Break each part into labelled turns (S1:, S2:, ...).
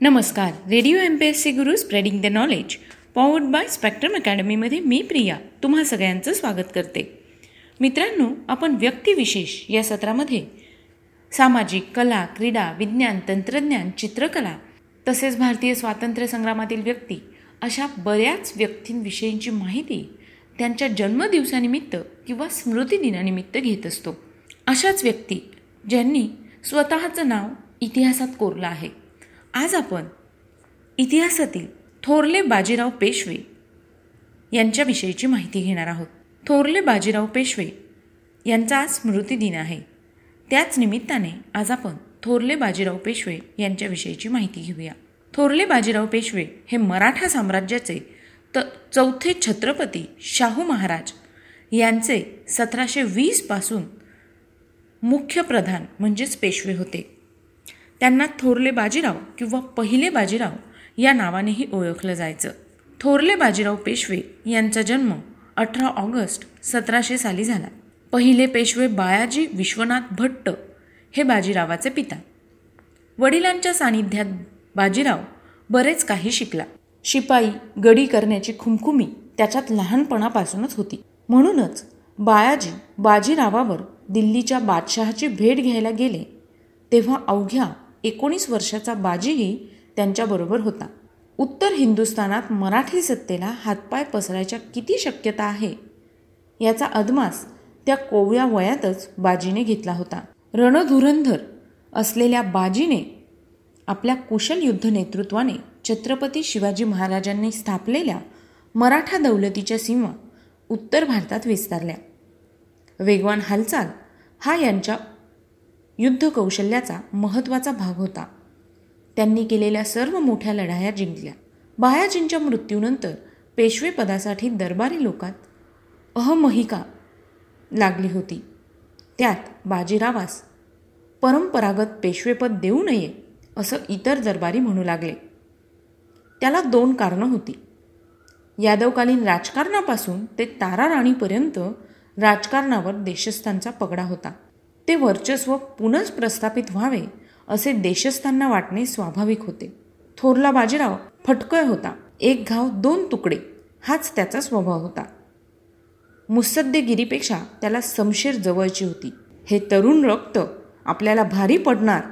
S1: नमस्कार. Radio M P S C Guru spreading the knowledge powered by Spectrum अकॅडमीमध्ये मी प्रिया तुम्हा सगळ्यांचं स्वागत करते. मित्रांनो आपण व्यक्तिविशेष या सत्रामध्ये सामाजिक कला क्रीडा विज्ञान तंत्रज्ञान चित्रकला तसेच भारतीय स्वातंत्र्य संग्रामातील व्यक्ती अशा बऱ्याच व्यक्तींविषयींची माहिती त्यांच्या जन्मदिवसानिमित्त किंवा स्मृतिदिनानिमित्त घेत असतो. अशाच व्यक्ती ज्यांनी स्वतःचं नाव इतिहासात कोरलं आहे. आज आपण इतिहासातील थोरले बाजीराव पेशवे यांच्याविषयीची माहिती घेणार आहोत. थोरले बाजीराव पेशवे यांचा आज स्मृतिदिन आहे. त्याच निमित्ताने आज आपण थोरले बाजीराव पेशवे यांच्याविषयीची माहिती घेऊया. थोरले बाजीराव पेशवे हे मराठा साम्राज्याचे त चौथे छत्रपती शाहू महाराज यांचे सतराशे वीसपासून मुख्य प्रधान म्हणजेच पेशवे होते. त्यांना थोरले बाजीराव किंवा पहिले बाजीराव या नावानेही ओळखलं जायचं. थोरले बाजीराव पेशवे यांचा जन्म अठरा ऑगस्ट सतराशे साली झाला. पहिले पेशवे बायाजी विश्वनाथ भट्ट हे बाजीरावाचे पिता. वडिलांच्या सानिध्यात बाजीराव बरेच काही शिकला. शिपाई गडी करण्याची खुमखुमी त्याच्यात लहानपणापासूनच होती. म्हणूनच बाळाजी बाजीरावावर दिल्लीच्या बादशहाची भेट घ्यायला गेले तेव्हा अवघ्या एकोणीस वर्षाचा बाजीही त्यांच्याबरोबर होता. उत्तर हिंदुस्थानात मराठी सत्तेला हातपाय पसरायच्या किती शक्यता आहे? याचा अदमास त्या कोवळ्या वयातच बाजीने घेतला होता. रणधुरंधर असलेल्या बाजीने आपल्या कुशल युद्ध नेतृत्वाने छत्रपती शिवाजी महाराजांनी स्थापलेल्या मराठा दौलतीच्या सीमा उत्तर भारतात विस्तारल्या. वेगवान हालचाल हा यांच्या युद्ध कौशल्याचा महत्त्वाचा भाग होता. त्यांनी केलेल्या सर्व मोठ्या लढाया जिंकल्या. बायाजींच्या मृत्यूनंतर पेशवेपदासाठी दरबारी लोकात अहमहिका लागली होती. त्यात बाजीरावास परंपरागत पेशवेपद देऊ नये असं इतर दरबारी म्हणू लागले. त्याला दोन कारणं होती. यादवकालीन राजकारणापासून ते तारा राणीपर्यंत राजकारणावर देशस्थांचा पगडा होता. ते वर्चस्व पुनच प्रस्थापित व्हावे असे देशस्थांना वाटणे स्वाभाविक होते. थोरला बाजीराव फटकळ होता. एक घाव दोन तुकडे हाच त्याचा स्वभाव होता. मुसद्देगिरीपेक्षा त्याला समशेर जवळची होती. हे तरुण रक्त आपल्याला भारी पडणार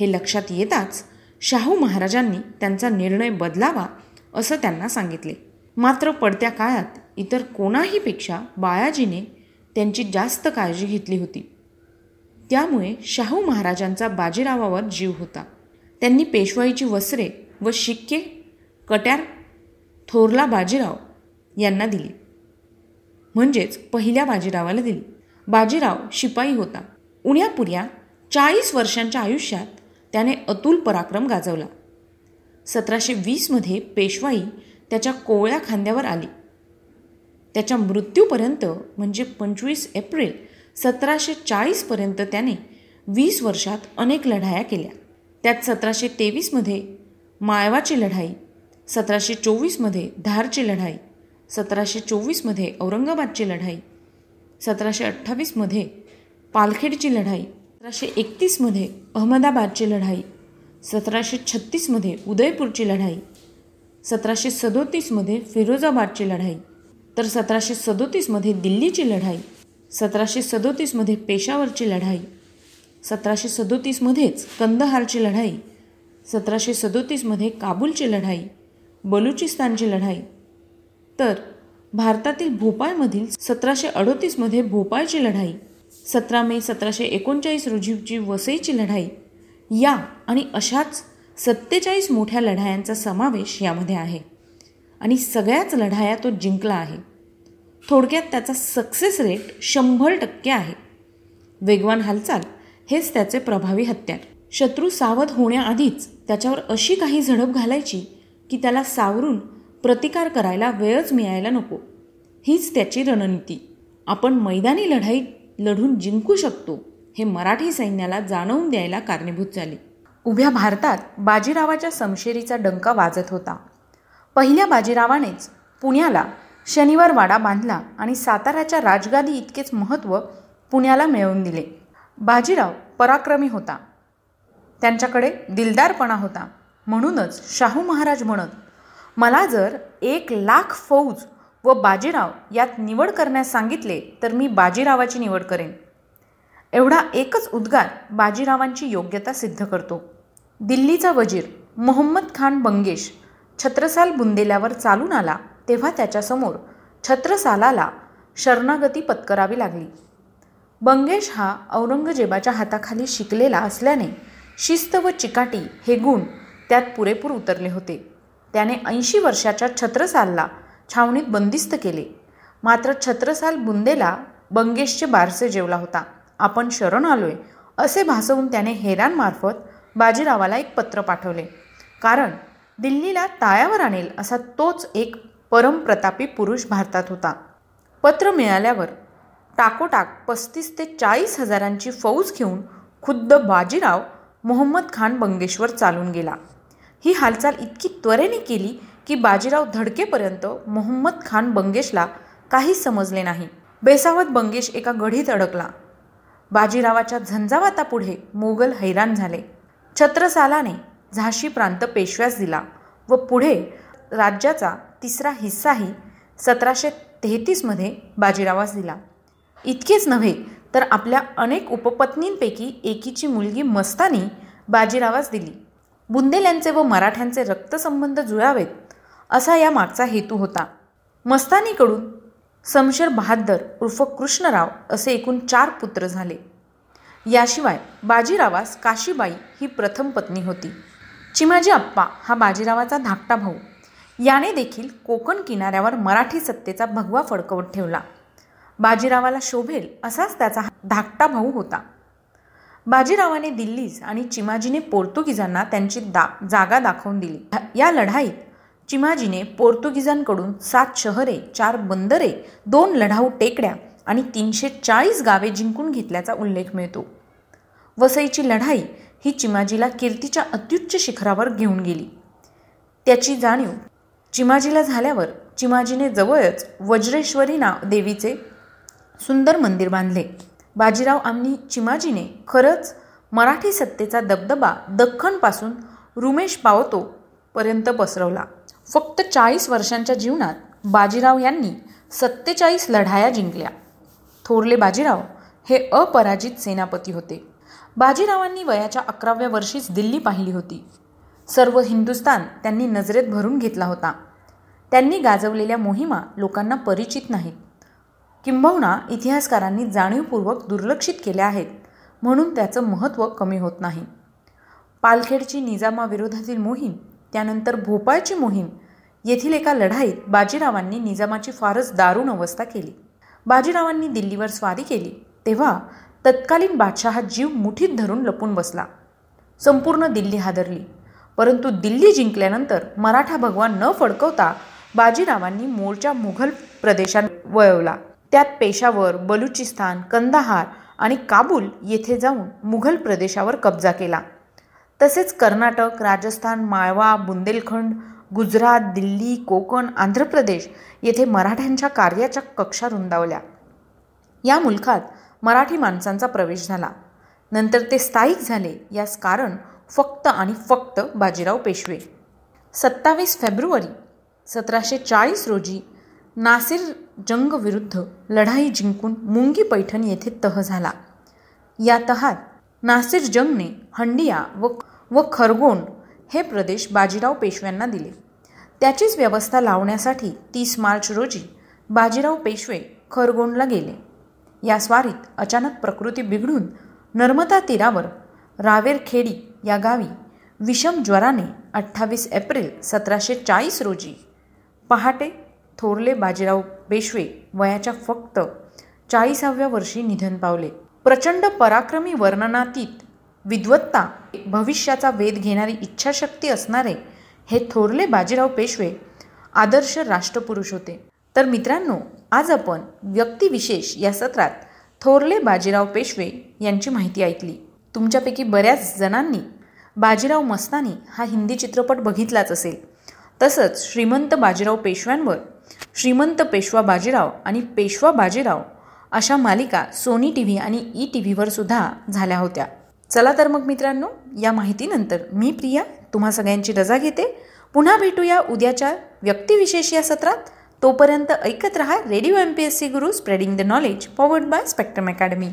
S1: हे लक्षात येताच शाहू महाराजांनी त्यांचा निर्णय बदलावा असं त्यांना सांगितले. मात्र पडत्या काळात इतर कोणाहीपेक्षा बायाजीने त्यांची जास्त काळजी घेतली होती. त्यामुळे शाहू महाराजांचा बाजीरावावर जीव होता. त्यांनी पेशवाईची वस्त्रे व शिक्के कट्यार थोरला बाजीराव यांना दिली. म्हणजेच पहिल्या बाजीरावाला दिली. बाजीराव शिपाई होता. उण्यापुऱ्या चाळीस वर्षांच्या आयुष्यात त्याने अतुल पराक्रम गाजवला. सतराशे वीसमध्ये पेशवाई त्याच्या कोवळ्या खांद्यावर आली. त्याच्या मृत्यूपर्यंत म्हणजे पंचवीस एप्रिल सतराशे चाळीसपर्यंत त्याने वीस वर्षात अनेक लढाया केल्या. त्यात सतराशे तेवीसमध्ये माळवाची लढाई सतराशे चोवीसमध्ये धारची लढाई सतराशे चोवीसमध्ये औरंगाबादची लढाई सतराशे अठ्ठावीसमध्ये पालखेडची लढाई सतराशे एकतीसमध्ये अहमदाबादची लढाई सतराशे छत्तीसमध्ये उदयपूरची लढाई सतराशे सदोतीसमध्ये फिरोजाबादची लढाई तर सतराशे सदोतीसमध्ये दिल्लीची लढाई सतराशे सदोतीसमध्ये पेशावरची लढाई. सतराशे सदोतीसमध्येच कंदहारची लढाई. सतराशे सदोतीसमध्ये काबूलची लढाई बलुचिस्तानची लढाई. तर भारतातील भोपाळमधील सतराशे अडोतीसमध्ये भोपाळची लढाई सतरा मे सतराशे एकोणचाळीस रोजीची वसईची लढाई या आणि अशाच सत्तेचाळीस मोठ्या लढायांचा समावेश यामध्ये आहे. आणि सगळ्याच लढाया तो जिंकला आहे. थोडक्यात त्याचा सक्सेस रेट शंभर टक्के आहे. वेगवान हालचाल हेच त्याचे प्रभावी हत्यार. शत्रू सावध होण्याआधीच त्याच्यावर अशी काही झडप घालायची की त्याला सावरून प्रतिकार करायला वेळच मिळायला नको. हीच त्याची रणनीती. आपण मैदानी लढाई लढून जिंकू शकतो हे मराठी सैन्याला जाणवून द्यायला कारणीभूत झाले. उभ्या भारतात बाजीरावाच्या समशेरीचा डंका वाजत होता. पहिल्या बाजीरावानेच पुण्याला शनिवार वाडा बांधला आणि साताऱ्याच्या राजगादी इतकेच महत्त्व पुण्याला मिळवून दिले. बाजीराव पराक्रमी होता. त्यांच्याकडे दिलदारपणा होता. म्हणूनच शाहू महाराज म्हणत मला जर एक लाख फौज व बाजीराव यात निवड करण्यास सांगितले तर मी बाजीरावाची निवड करेन. एवढा एकच उद्गार बाजीरावांची योग्यता सिद्ध करतो. दिल्लीचा वजीर मोहम्मद खान बंगेश छत्रसाल बुंदेल्यावर चालून आला तेव्हा त्याच्यासमोर छत्रसालाला शरणागती पत्करावी लागली. बंगेश हा औरंगजेबाच्या हाताखाली शिकलेला असल्याने शिस्त व चिकाटी हे गुण त्यात पुरेपूर उतरले होते. त्याने ऐंशी वर्षाच्या छत्रसालला छावणीत बंदिस्त केले. मात्र छत्रसाल बुंदेला बंगेशचे बारसे जेवला होता. आपण शरण आलोय असे भासवून त्याने हेरांमार्फत बाजीरावाला एक पत्र पाठवले. कारण दिल्लीला ताळ्यावर आणेल असा तोच एक परमप्रतापी पुरुष भारतात होता. पत्र मिळाल्यावर टाकोटाक पस्तीस ते चाळीस हजारांची फौज घेऊन खुद्द बाजीराव मोहम्मद खान बंगेश्वर चालून गेला. ही हालचाल इतकी त्वरेने केली की बाजीराव धडकेपर्यंत मोहम्मद खान बंगेशला काहीच समजले नाही. बेसावत बंगेश एका गढीत अडकला. बाजीरावाच्या झंझावातापुढे मोगल हैराण झाले. छत्रसालाने झाशी प्रांत पेशव्यास दिला व पुढे राज्याचा तिसरा हिस्साही सतराशे तेहतीसमध्ये बाजीरावास दिला. इतकेच नव्हे तर आपल्या अनेक उपपत्नींपैकी एकीची मुलगी मस्तानी बाजीरावास दिली. बुंदेल्यांचे व मराठ्यांचे रक्तसंबंध जुळावेत असा या मागचा हेतू होता. मस्तानीकडून समशेर बहाद्दर उर्फ कृष्णराव असे एकूण चार पुत्र झाले. याशिवाय बाजीरावास काशीबाई ही प्रथम पत्नी होती. चिमाजी अप्पा हा बाजीरावाचा धाकटा भाऊ. याने देखील कोकण किनाऱ्यावर मराठी सत्तेचा भगवा फडकवत ठेवला. बाजीरावाला शोभेल असाच त्याचा धाकटा भाऊ होता. बाजीरावाने दिल्लीस आणि चिमाजीने पोर्तुगीजांना त्यांची दा जागा दाखवून दिली. या लढाईत चिमाजीने पोर्तुगीजांकडून सात शहरे चार बंदरे दोन लढाऊ टेकड्या आणि तीनशे चाळीस गावे जिंकून घेतल्याचा उल्लेख मिळतो. वसईची लढाई ही चिमाजीला कीर्तीच्या अत्युच्च शिखरावर घेऊन गेली. त्याची जाणीव चिमाजीला झाल्यावर चिमाजीने जवळच वज्रेश्वरी नाव देवीचे सुंदर मंदिर बांधले. बाजीराव आमनी चिमाजीने खरंच मराठी सत्तेचा दबदबा दख्खनपासून रुमेश पावतो पर्यंत पसरवला. फक्त चाळीस वर्षांच्या जीवनात बाजीराव यांनी सत्तेचाळीस लढाया जिंकल्या. थोरले बाजीराव हे अपराजित सेनापती होते. बाजीरावांनी वयाच्या अकराव्या वर्षीच दिल्ली पाहिली होती. सर्व हिंदुस्तान त्यांनी नजरेत भरून घेतला होता. त्यांनी गाजवलेल्या मोहिमा लोकांना परिचित नाहीत. किंबहुना इतिहासकारांनी जाणीवपूर्वक दुर्लक्षित केल्या आहेत म्हणून त्याचं महत्त्व कमी होत नाही. पालखेडची निजामाविरोधातील मोहीम त्यानंतर भोपाळची मोहीम येथील एका लढाईत बाजीरावांनी निजामाची फारच दारुण अवस्था केली. बाजीरावांनी दिल्लीवर स्वारी केली तेव्हा तत्कालीन बादशहा जीव मुठीत धरून लपून बसला. संपूर्ण दिल्ली हादरली. परंतु दिल्ली जिंकल्यानंतर मराठा भगवान न फडकवता बाजीरावांनी मोर्चा मुघल प्रदेशात वळवला. त्यात पेशावर बलुचिस्तान कंदाहार आणि काबूल येथे जाऊन मुघल प्रदेशावर कब्जा केला. तसेच कर्नाटक राजस्थान माळवा बुंदेलखंड गुजरात दिल्ली कोकण आंध्र प्रदेश येथे मराठ्यांच्या कार्याच्या कक्षा रुंदावल्या. या मुलखात मराठी माणसांचा प्रवेश झाला. नंतर ते स्थायिक झाले. यास कारण फक्त आणि फक्त बाजीराव पेशवे. सत्तावीस फेब्रुवारी सतराशे चाळीस रोजी नासिर जंगविरुद्ध लढाई जिंकून मुंगी पैठण येथे तह झाला. या तहात नासिर जंगने हंडिया व व खरगोण हे प्रदेश बाजीराव पेशव्यांना दिले. त्याचीच व्यवस्था लावण्यासाठी तीस मार्च रोजी बाजीराव पेशवे खरगोणला गेले. या स्वारीत अचानक प्रकृती बिघडून नर्मदा तीरावर रावेरखेडी या गावी विषम ज्वराने अठ्ठावीस एप्रिल सतराशे चाळीस रोजी पहाटे थोरले बाजीराव पेशवे वयाच्या फक्त चाळीसाव्या वर्षी निधन पावले. प्रचंड पराक्रमी वर्णनातीत विद्वत्ता भविष्याचा वेध घेणारी इच्छाशक्ती असणारे हे थोरले बाजीराव पेशवे आदर्श राष्ट्रपुरुष होते. तर मित्रांनो आज आपण व्यक्तिविशेष या सत्रात थोरले बाजीराव पेशवे यांची माहिती ऐकली. तुमच्यापैकी बऱ्याच जणांनी बाजीराव मस्तानी हा हिंदी चित्रपट बघितलाच असेल. तसंच श्रीमंत बाजीराव पेशव्यांवर श्रीमंत पेशवा बाजीराव आणि पेशवा बाजीराव अशा मालिका सोनी टी व्ही आणि ई टी व्हीवर सुद्धा झाल्या होत्या. चला तर मग मित्रांनो या माहितीनंतर मी प्रिया तुम्हा सगळ्यांची रजा घेते. पुन्हा भेटूया उद्याच्या व्यक्तिविशेष या सत्रात. तोपर्यंत ऐकत रहा radio M P S C Guru spreading the knowledge powered by spectrum academy